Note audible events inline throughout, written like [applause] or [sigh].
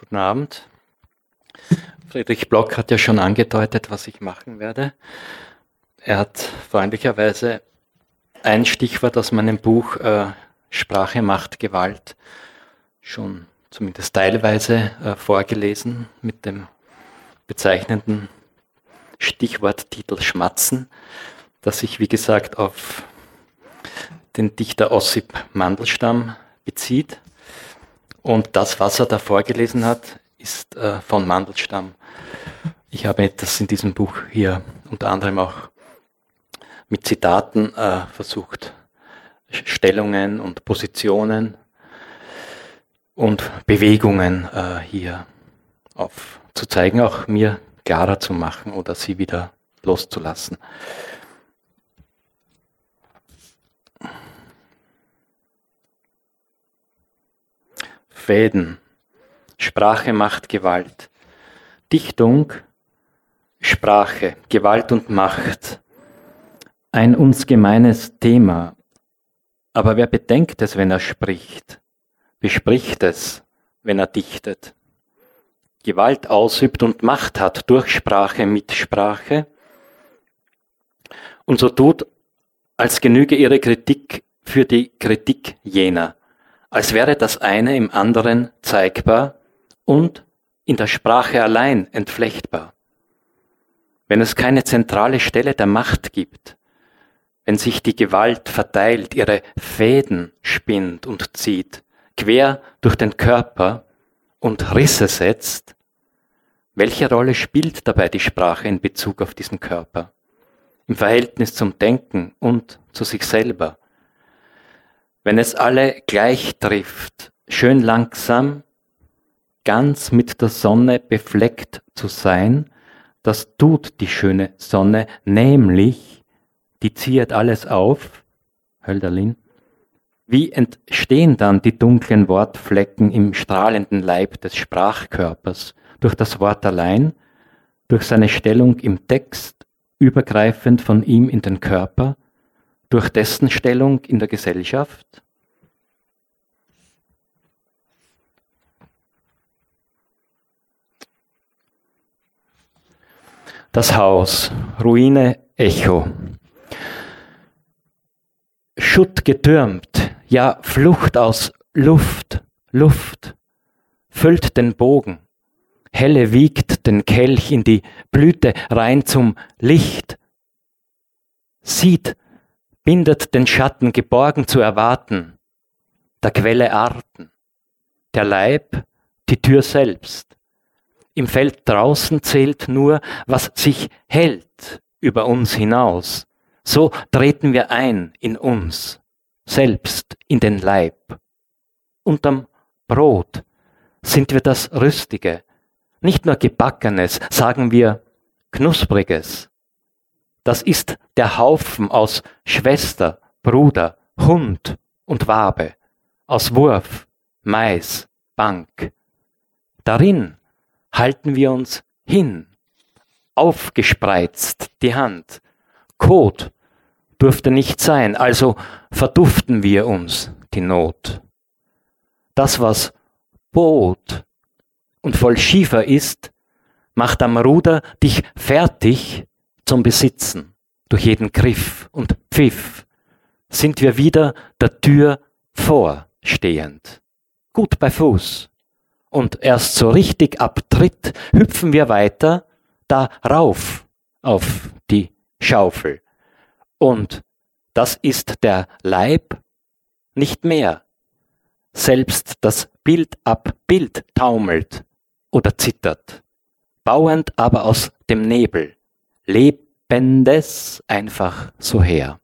Guten Abend. Friedrich Block hat ja schon angedeutet, was ich machen werde. Er hat freundlicherweise ein Stichwort aus meinem Buch äh, Sprache macht Gewalt schon zumindest teilweise äh, vorgelesen mit dem bezeichnenden Stichworttitel Schmatzen, das sich wie gesagt auf den Dichter Ossip Mandelstam bezieht. Und das, was er da vorgelesen hat, ist äh, von Mandelstam. Ich habe das in diesem Buch hier unter anderem auch mit Zitaten äh, versucht, Stellungen und Positionen und Bewegungen äh, hier aufzuzeigen, auch mir klarer zu machen oder sie wieder loszulassen. Fäden. Sprache macht Gewalt. Dichtung, Sprache, Gewalt und Macht. Ein uns gemeines Thema. Aber wer bedenkt es, wenn er spricht? Bespricht es, wenn er dichtet? Gewalt ausübt und Macht hat durch Sprache mit Sprache und so tut, als genüge ihre Kritik für die Kritik jener als wäre das eine im anderen zeigbar und in der Sprache allein entflechtbar. Wenn es keine zentrale Stelle der Macht gibt, wenn sich die Gewalt verteilt, ihre Fäden spinnt und zieht, quer durch den Körper und Risse setzt, welche Rolle spielt dabei die Sprache in Bezug auf diesen Körper, im Verhältnis zum Denken und zu sich selber? Wenn es alle gleich trifft, schön langsam, ganz mit der Sonne befleckt zu sein, das tut die schöne Sonne, nämlich, die zieht alles auf, Hölderlin, wie entstehen dann die dunklen Wortflecken im strahlenden Leib des Sprachkörpers? Durch das Wort allein, durch seine Stellung im Text, übergreifend von ihm in den Körper, durch dessen Stellung in der Gesellschaft? Das Haus, Ruine, Echo. Schutt getürmt, ja Flucht aus Luft, Luft, füllt den Bogen. Helle wiegt den Kelch in die Blüte rein zum Licht. Sieht bindet den Schatten geborgen zu erwarten, der Quelle Arten, der Leib, die Tür selbst. Im Feld draußen zählt nur, was sich hält über uns hinaus. So treten wir ein in uns, selbst in den Leib. Unterm Brot sind wir das Rüstige, nicht nur Gebackenes, sagen wir Knuspriges, das ist der Haufen aus Schwester, Bruder, Hund und Wabe, aus Wurf, Mais, Bank. Darin halten wir uns hin, aufgespreizt die Hand. Kot durfte nicht sein, also verduften wir uns die Not. Das, was Boot und voll Schiefer ist, macht am Ruder dich fertig zum Besitzen. Durch jeden Griff und Pfiff sind wir wieder der Tür vorstehend. Gut bei Fuß. Und erst so richtig abtritt, hüpfen wir weiter darauf auf die Schaufel. Und das ist der Leib nicht mehr. Selbst das Bild ab Bild taumelt oder zittert, bauend aber aus dem Nebel Lebendes einfach so her.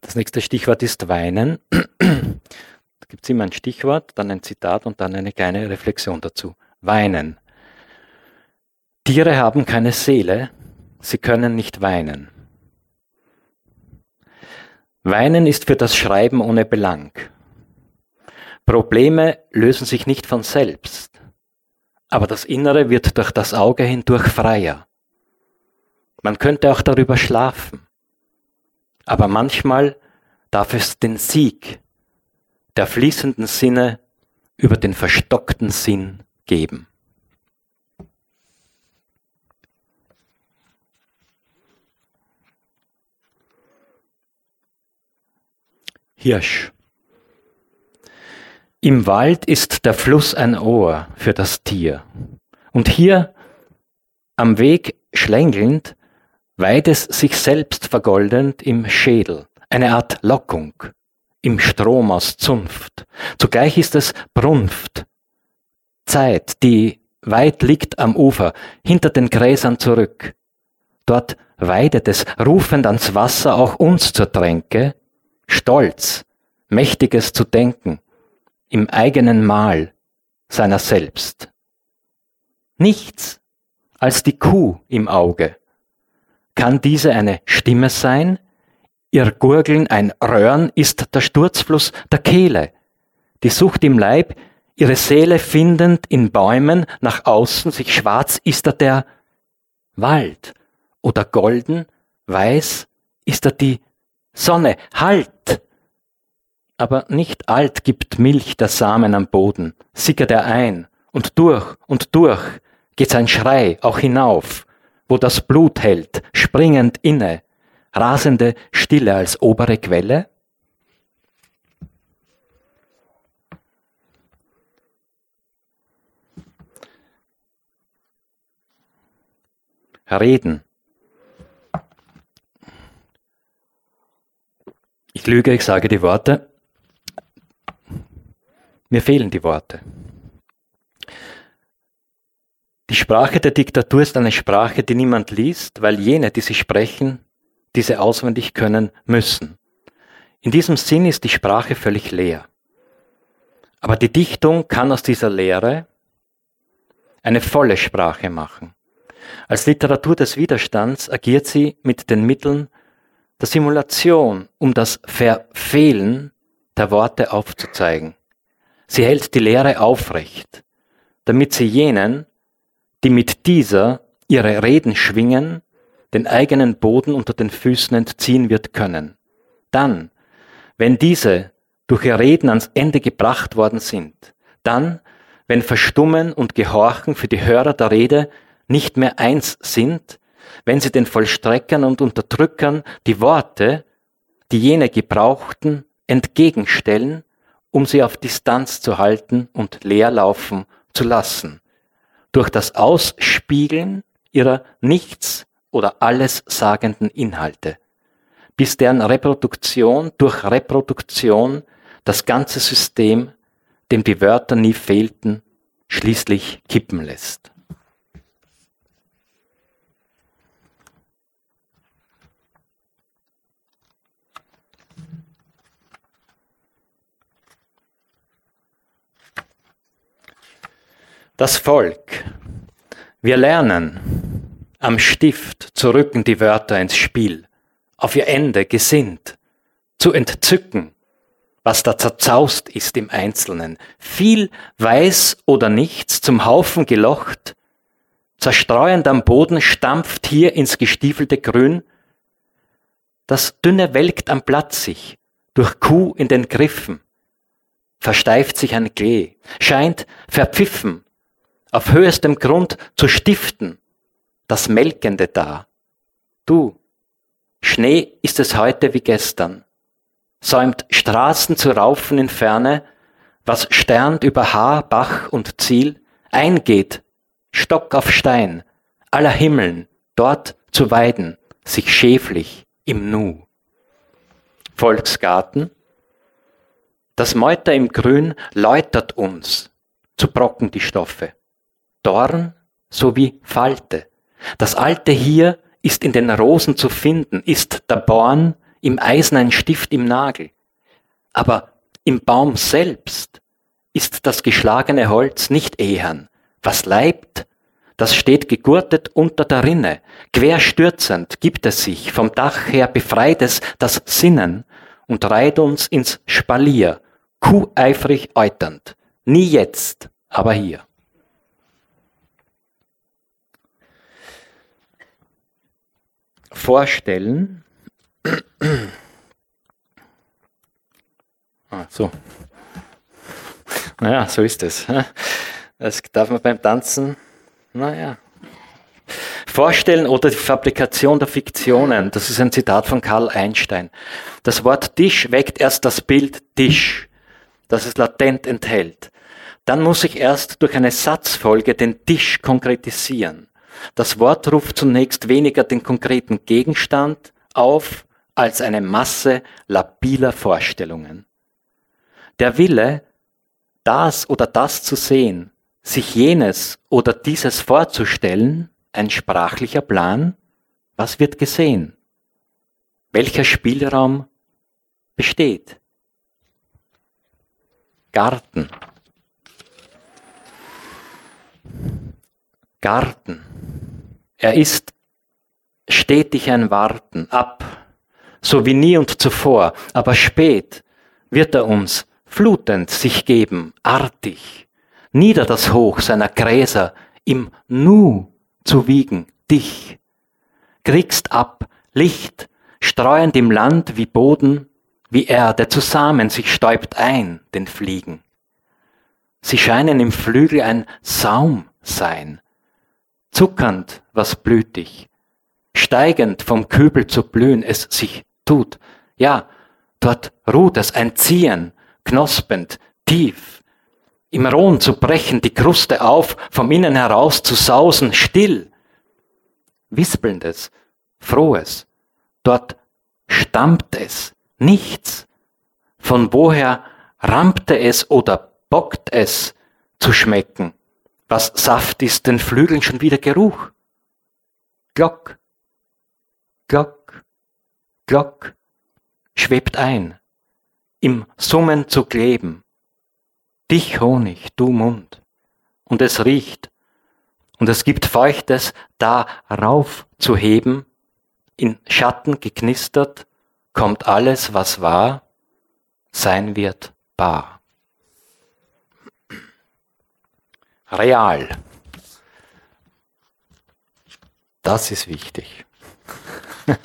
Das nächste Stichwort ist Weinen. Da gibt es immer ein Stichwort, dann ein Zitat und dann eine kleine Reflexion dazu. Weinen. Tiere haben keine Seele, sie können nicht weinen. Weinen ist für das Schreiben ohne Belang. Probleme lösen sich nicht von selbst. aber das Innere wird durch das Auge hindurch freier. Man könnte auch darüber schlafen, aber manchmal darf es den Sieg der fließenden Sinne über den verstockten Sinn geben. Hirsch. Im Wald ist der Fluss ein Ohr für das Tier. Und hier am Weg schlängelnd weiht es sich selbst vergoldend im Schädel, eine Art Lockung im Strom aus Zunft. Zugleich ist es Brunft, Zeit, die weit liegt am Ufer, hinter den Gräsern zurück. Dort weidet es rufend ans Wasser auch uns zur Tränke, Stolz, Mächtiges zu denken, im eigenen Mahl seiner selbst. Nichts als die Kuh im Auge. Kann diese eine Stimme sein? Ihr Gurgeln ein Röhren ist der Sturzfluss der Kehle. Die Sucht im Leib, ihre Seele findend in Bäumen nach außen sich schwarz ist er der Wald oder golden, weiß ist er die Sonne. Halt! aber nicht alt gibt Milch der Samen am Boden, sickert er ein, und durch und durch geht sein Schrei auch hinauf, wo das Blut hält, springend inne, rasende Stille als obere Quelle? Reden. Ich lüge, ich sage die Worte. Mir fehlen die Worte. Die Sprache der Diktatur ist eine Sprache, die niemand liest, weil jene, die sie sprechen, diese auswendig können müssen. In diesem Sinn ist die Sprache völlig leer. Aber die Dichtung kann aus dieser Leere eine volle Sprache machen. Als Literatur des Widerstands agiert sie mit den Mitteln der Simulation, um das Verfehlen der Worte aufzuzeigen. Sie hält die Lehre aufrecht, damit sie jenen, die mit dieser ihre Reden schwingen, den eigenen Boden unter den Füßen entziehen wird können. Dann, wenn diese durch ihr Reden ans Ende gebracht worden sind, dann, wenn Verstummen und Gehorchen für die Hörer der Rede nicht mehr eins sind, wenn sie den Vollstreckern und Unterdrückern die Worte, die jene gebrauchten, entgegenstellen, um sie auf Distanz zu halten und leer laufen zu lassen. Durch das Ausspiegeln ihrer nichts oder alles sagenden Inhalte, bis deren Reproduktion durch Reproduktion das ganze System, dem die Wörter nie fehlten, schließlich kippen lässt. Das Volk. Wir lernen am Stift zu rücken die Wörter ins Spiel, auf ihr Ende gesinnt, zu entzücken, was da zerzaust ist im Einzelnen, viel weiß oder nichts zum Haufen gelocht, zerstreuend am Boden stampft hier ins gestiefelte Grün, das Dünne welkt am Platz sich, durch Kuh in den Griffen, versteift sich ein Klee, scheint verpfiffen, auf höchstem Grund zu stiften, das Melkende da. Du, Schnee ist es heute wie gestern, säumt Straßen zu raufen in Ferne, was sternt über Haar, Bach und Ziel, eingeht, Stock auf Stein, aller Himmeln, dort zu weiden, sich schäflich im Nu. Volksgarten, das Meuter im Grün läutert uns zu Brocken die Stoffe. Dorn sowie Falte. Das Alte hier ist in den Rosen zu finden, ist der Born im Eisen ein Stift im Nagel. Aber im Baum selbst ist das geschlagene Holz nicht ehern. Was leibt, das steht gegurtet unter der Rinne. Querstürzend gibt es sich, vom Dach her befreit es das Sinnen und reiht uns ins Spalier, kuheifrig euternd. Nie jetzt, aber hier. Vorstellen. Ah, so. Naja, so ist es. Das darf man beim Tanzen, naja. Vorstellen oder die Fabrikation der Fiktionen. Das ist ein Zitat von Karl Einstein. Das Wort Tisch weckt erst das Bild Tisch, das es latent enthält. Dann muss ich erst durch eine Satzfolge den Tisch konkretisieren. Das Wort ruft zunächst weniger den konkreten Gegenstand auf als eine Masse labiler Vorstellungen. Der Wille, das oder das zu sehen, sich jenes oder dieses vorzustellen, ein sprachlicher Plan, was wird gesehen? Welcher Spielraum besteht? Garten. Garten. Er ist stetig ein Warten ab, so wie nie und zuvor, aber spät wird er uns flutend sich geben, artig, nieder das Hoch seiner Gräser, im Nu zu wiegen, dich. Kriegst ab, Licht, streuend im Land wie Boden, wie Erde, zusammen sich stäubt ein, den Fliegen. Sie scheinen im Flügel ein Saum sein, zuckernd, was blütig, steigend vom Kübel zu blühen es sich tut. Ja, dort ruht es ein Ziehen, knospend, tief, im Rohn zu brechen, die Kruste auf, vom Innen heraus zu sausen, still, wispelndes, frohes. Dort stammt es, nichts. Von woher rammte es oder bockt es zu schmecken? Was Saft ist, den Flügeln schon wieder Geruch. Glock, Glock, Glock, schwebt ein, im Summen zu kleben. Dich Honig, du Mund. Und es riecht. Und es gibt Feuchtes, da rauf zu heben. In Schatten geknistert kommt alles, was war, sein wird bar. Real. Das ist wichtig. [laughs]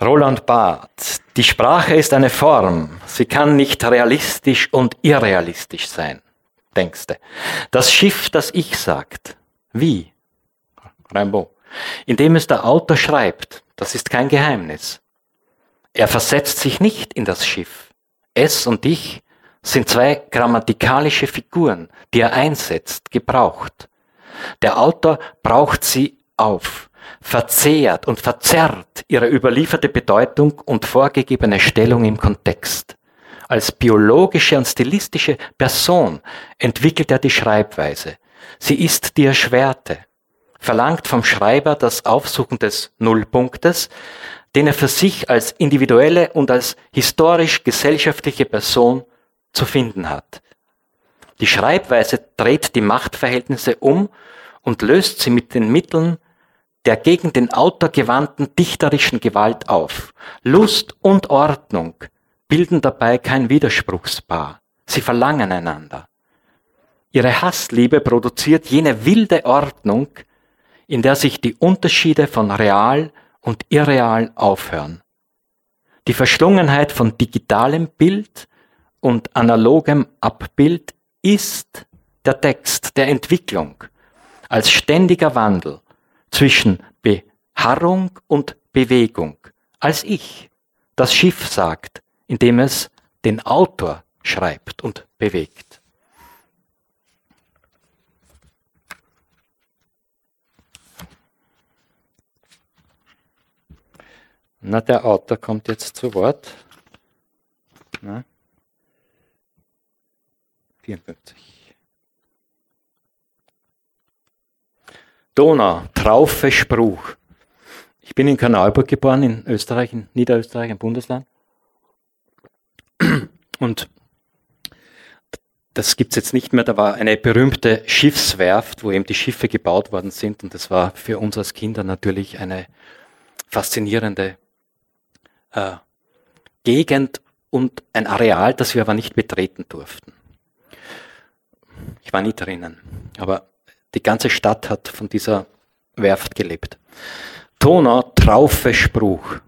Roland Barth. Die Sprache ist eine Form. Sie kann nicht realistisch und irrealistisch sein. Denkste. Das Schiff, das Ich sagt. Wie? Rimbaud. Indem es der Autor schreibt. Das ist kein Geheimnis. Er versetzt sich nicht in das Schiff. Es und ich sind zwei grammatikalische Figuren, die er einsetzt, gebraucht. Der Autor braucht sie auf verzehrt und verzerrt ihre überlieferte Bedeutung und vorgegebene Stellung im Kontext. Als biologische und stilistische Person entwickelt er die Schreibweise. Sie ist die Erschwerte, verlangt vom Schreiber das Aufsuchen des Nullpunktes, den er für sich als individuelle und als historisch-gesellschaftliche Person zu finden hat. Die Schreibweise dreht die Machtverhältnisse um und löst sie mit den Mitteln der gegen den Autor gewandten dichterischen Gewalt auf. Lust und Ordnung bilden dabei kein Widerspruchspaar. Sie verlangen einander. Ihre Hassliebe produziert jene wilde Ordnung, in der sich die Unterschiede von real und irreal aufhören. Die Verschlungenheit von digitalem Bild und analogem Abbild ist der Text der Entwicklung als ständiger Wandel zwischen Beharrung und Bewegung, als ich das Schiff sagt, indem es den Autor schreibt und bewegt. Na, der Autor kommt jetzt zu Wort. Na? 54. Donau, Traufe, Spruch. Ich bin in Kanalburg geboren, in Österreich, in Niederösterreich, im Bundesland. Und das gibt's jetzt nicht mehr. Da war eine berühmte Schiffswerft, wo eben die Schiffe gebaut worden sind. Und das war für uns als Kinder natürlich eine faszinierende äh, Gegend und ein Areal, das wir aber nicht betreten durften. Ich war nie drinnen. Aber die ganze Stadt hat von dieser Werft gelebt. Toner Traufe Spruch.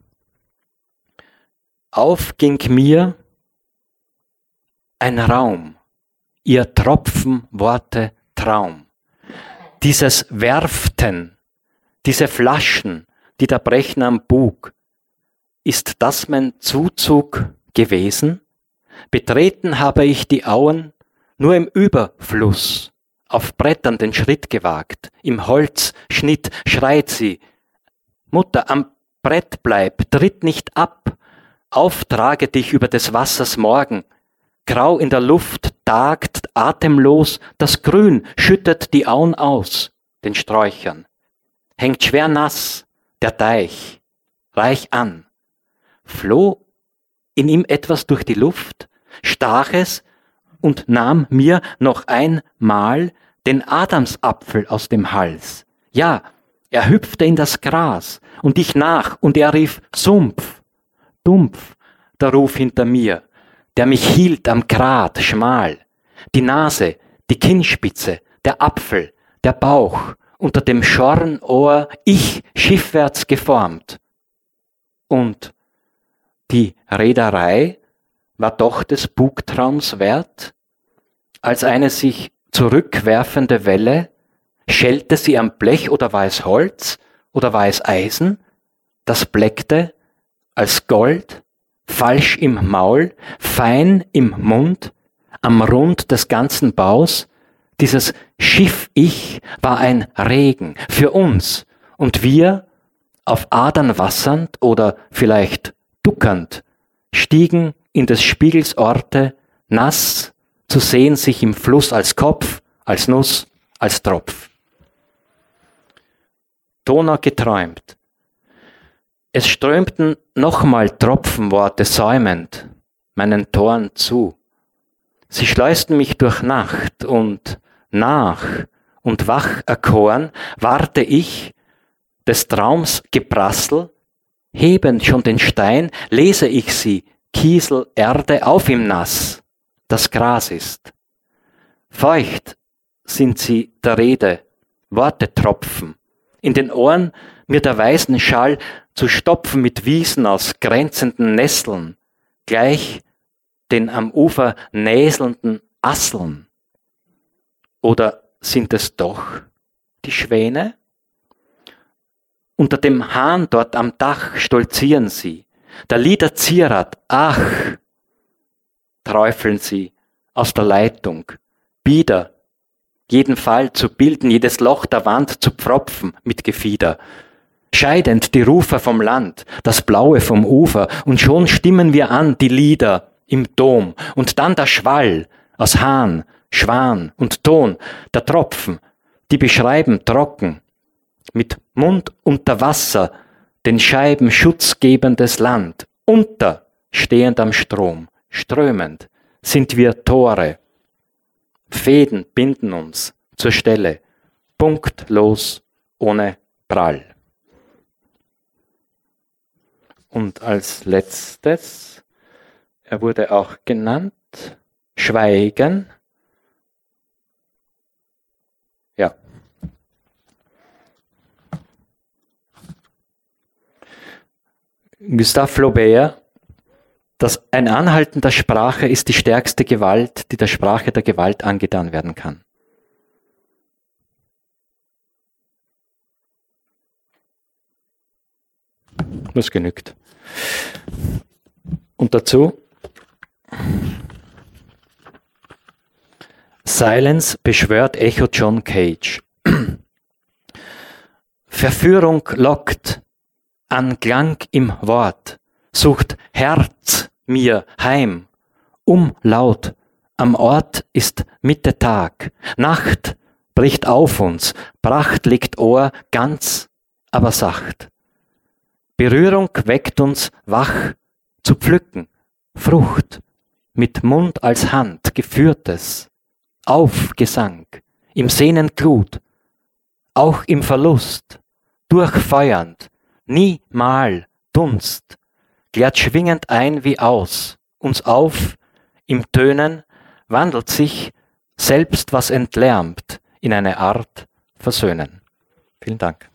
Auf ging mir ein Raum, ihr Tropfen Worte Traum. Dieses Werften, diese Flaschen, die da brechen am Bug, ist das mein Zuzug gewesen? Betreten habe ich die Auen nur im Überfluss, auf Brettern den Schritt gewagt, im Holzschnitt schreit sie, Mutter, am Brett bleib, tritt nicht ab, auftrage dich über des Wassers Morgen, grau in der Luft tagt atemlos, das Grün schüttet die Auen aus, den Sträuchern, hängt schwer nass der Teich, reich an, floh in ihm etwas durch die Luft, stach es und nahm mir noch einmal den Adamsapfel aus dem Hals. Ja, er hüpfte in das Gras und ich nach und er rief Sumpf, dumpf, der Ruf hinter mir, der mich hielt am Grat schmal, die Nase, die Kinnspitze, der Apfel, der Bauch, unter dem Schornohr ich schiffwärts geformt. Und die Reederei war doch des Bugtraums wert? Als eine sich zurückwerfende Welle, schellte sie am Blech oder war es Holz oder war es Eisen, das bleckte als Gold, falsch im Maul, fein im Mund, am Rund des ganzen Baus, dieses Schiff-Ich war ein Regen für uns und wir, auf Adern wassernd oder vielleicht duckend, stiegen in des Spiegels Orte, nass zu sehen sich im Fluss als Kopf, als Nuss, als Tropf. Donau geträumt. Es strömten nochmal Tropfenworte säumend meinen Toren zu. Sie schleusten mich durch Nacht und nach und wach erkoren, warte ich des Traums Geprassel, hebend schon den Stein, lese ich sie, Kiesel, Erde auf ihm nass, das Gras ist. Feucht sind sie der Rede, Worte tropfen, in den Ohren mir der weißen Schall zu stopfen mit Wiesen aus grenzenden Nesseln, gleich den am Ufer näselnden Asseln. Oder sind es doch die Schwäne? Unter dem Hahn dort am Dach stolzieren sie, der Lieder Zierat, ach, träufeln sie aus der Leitung, bieder, jeden Fall zu bilden, jedes Loch der Wand zu pfropfen mit Gefieder. Scheidend die Rufer vom Land, das Blaue vom Ufer, und schon stimmen wir an die Lieder im Dom, und dann der Schwall aus Hahn, Schwan und Ton, der Tropfen, die beschreiben trocken, mit Mund unter Wasser, den Scheiben schutzgebendes Land, unter stehend am Strom, strömend, sind wir Tore. Fäden binden uns zur Stelle, punktlos, ohne Prall. Und als letztes, er wurde auch genannt, Schweigen. Ja, Gustave Flaubert, dass ein Anhalten der Sprache ist die stärkste Gewalt, die der Sprache der Gewalt angetan werden kann. Das genügt. Und dazu Silence beschwört Echo John Cage. [clears throat] Verführung lockt, an Klang im Wort, sucht Herz mir heim, umlaut, am Ort ist Mitte Tag, Nacht bricht auf uns, Pracht liegt Ohr ganz, aber sacht. Berührung weckt uns wach. Zu pflücken, Frucht, mit Mund als Hand geführtes, auf Gesang, im Sehnen Glut, auch im Verlust, durchfeuernd, niemal Dunst, glärt schwingend ein wie aus, uns auf, im Tönen wandelt sich selbst was entlärmt in eine Art Versöhnen. Vielen Dank.